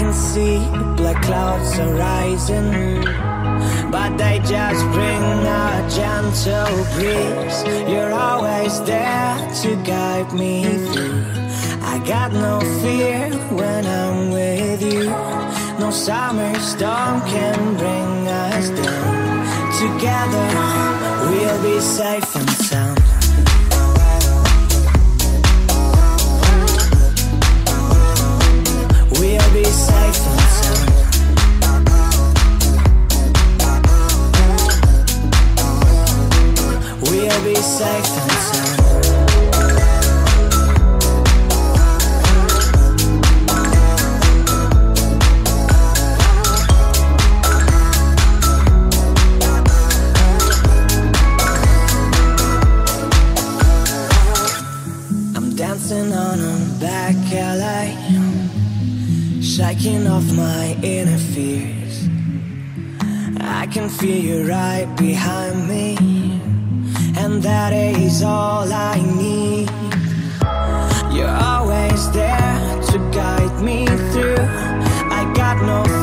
can see black clouds are rising But they just bring a gentle breeze. You're always there to guide me through. I got no fear when I'm with you. No summer storm can bring us down. Together we'll be safe and sound. I'm dancing on a back alley, shaking off my inner fears. I can feel you right behind me and that is all I need. You're always there to guide me through. I got no.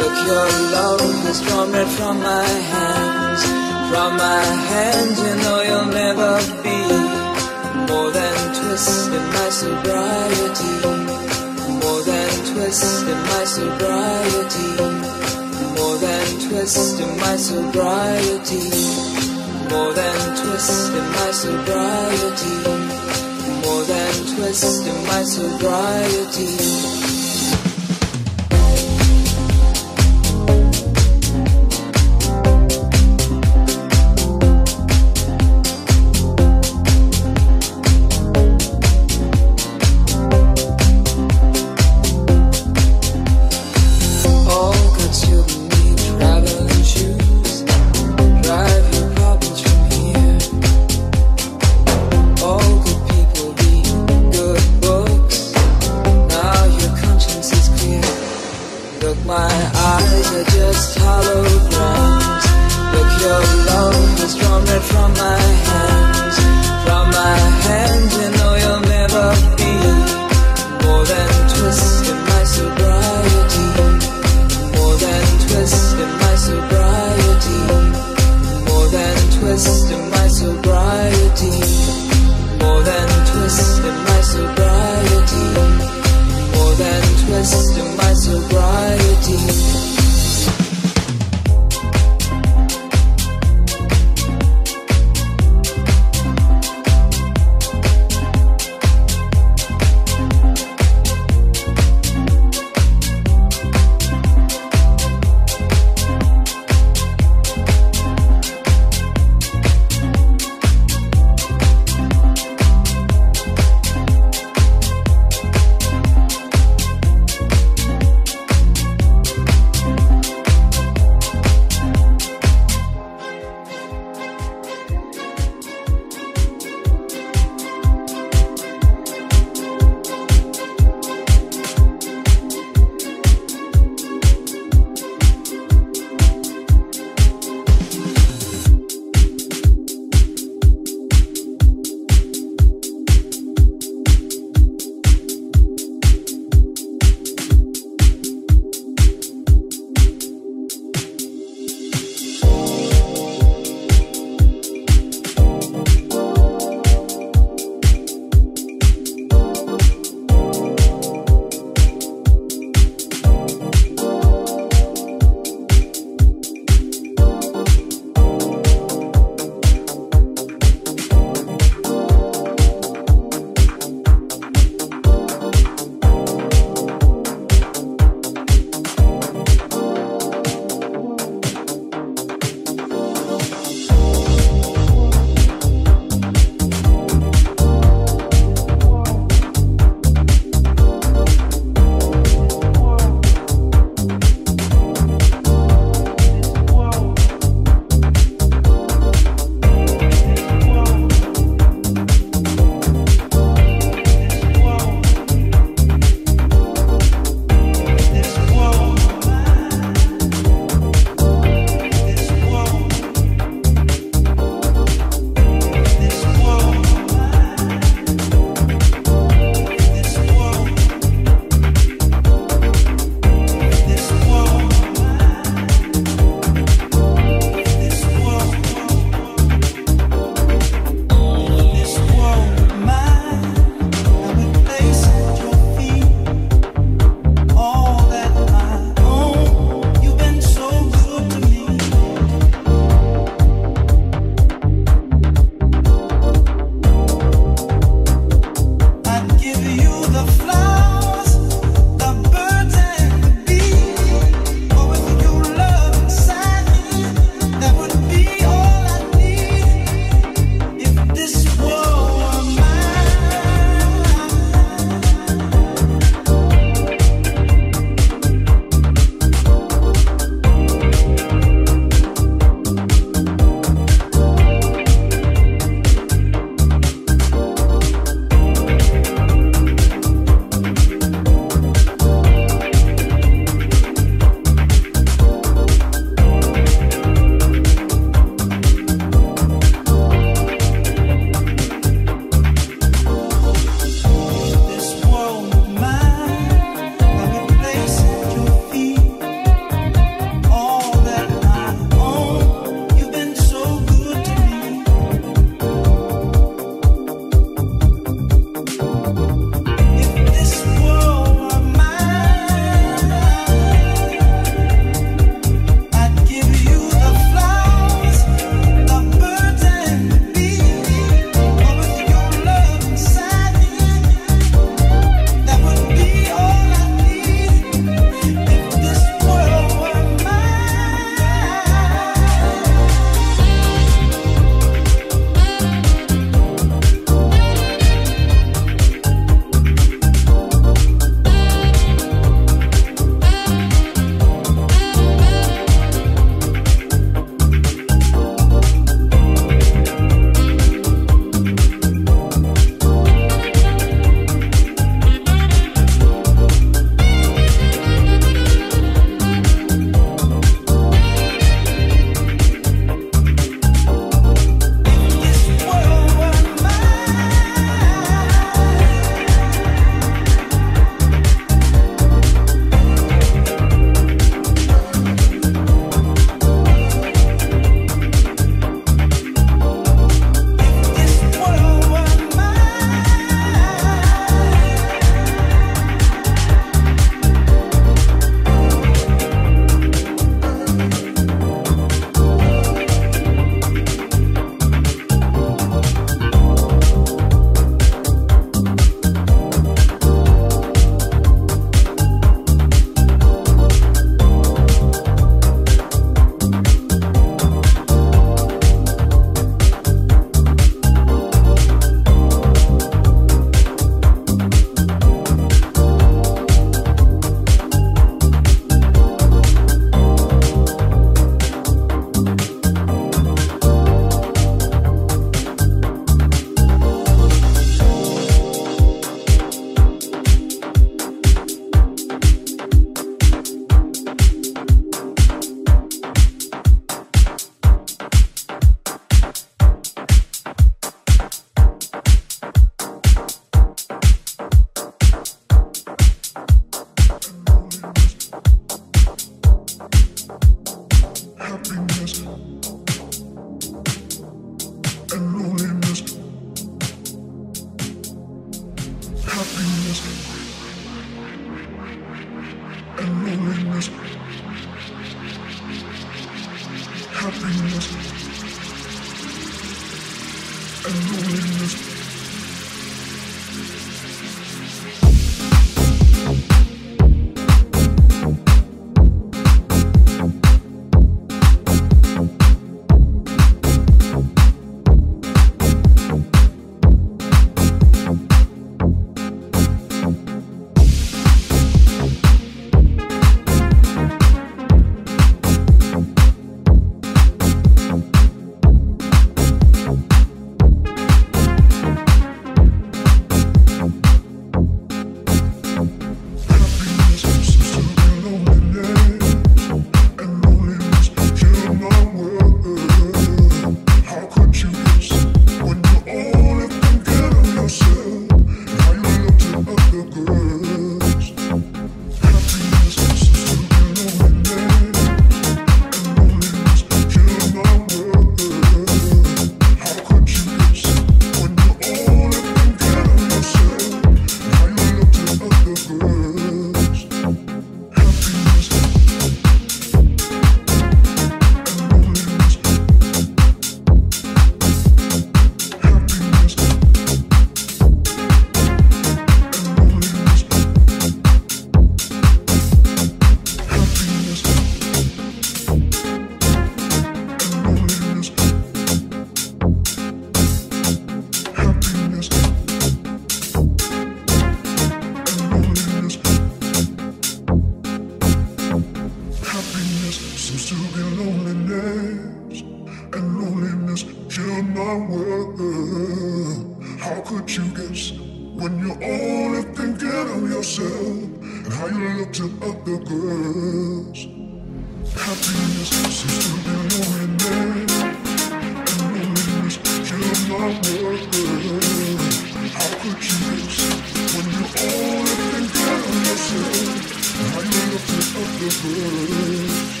of the world.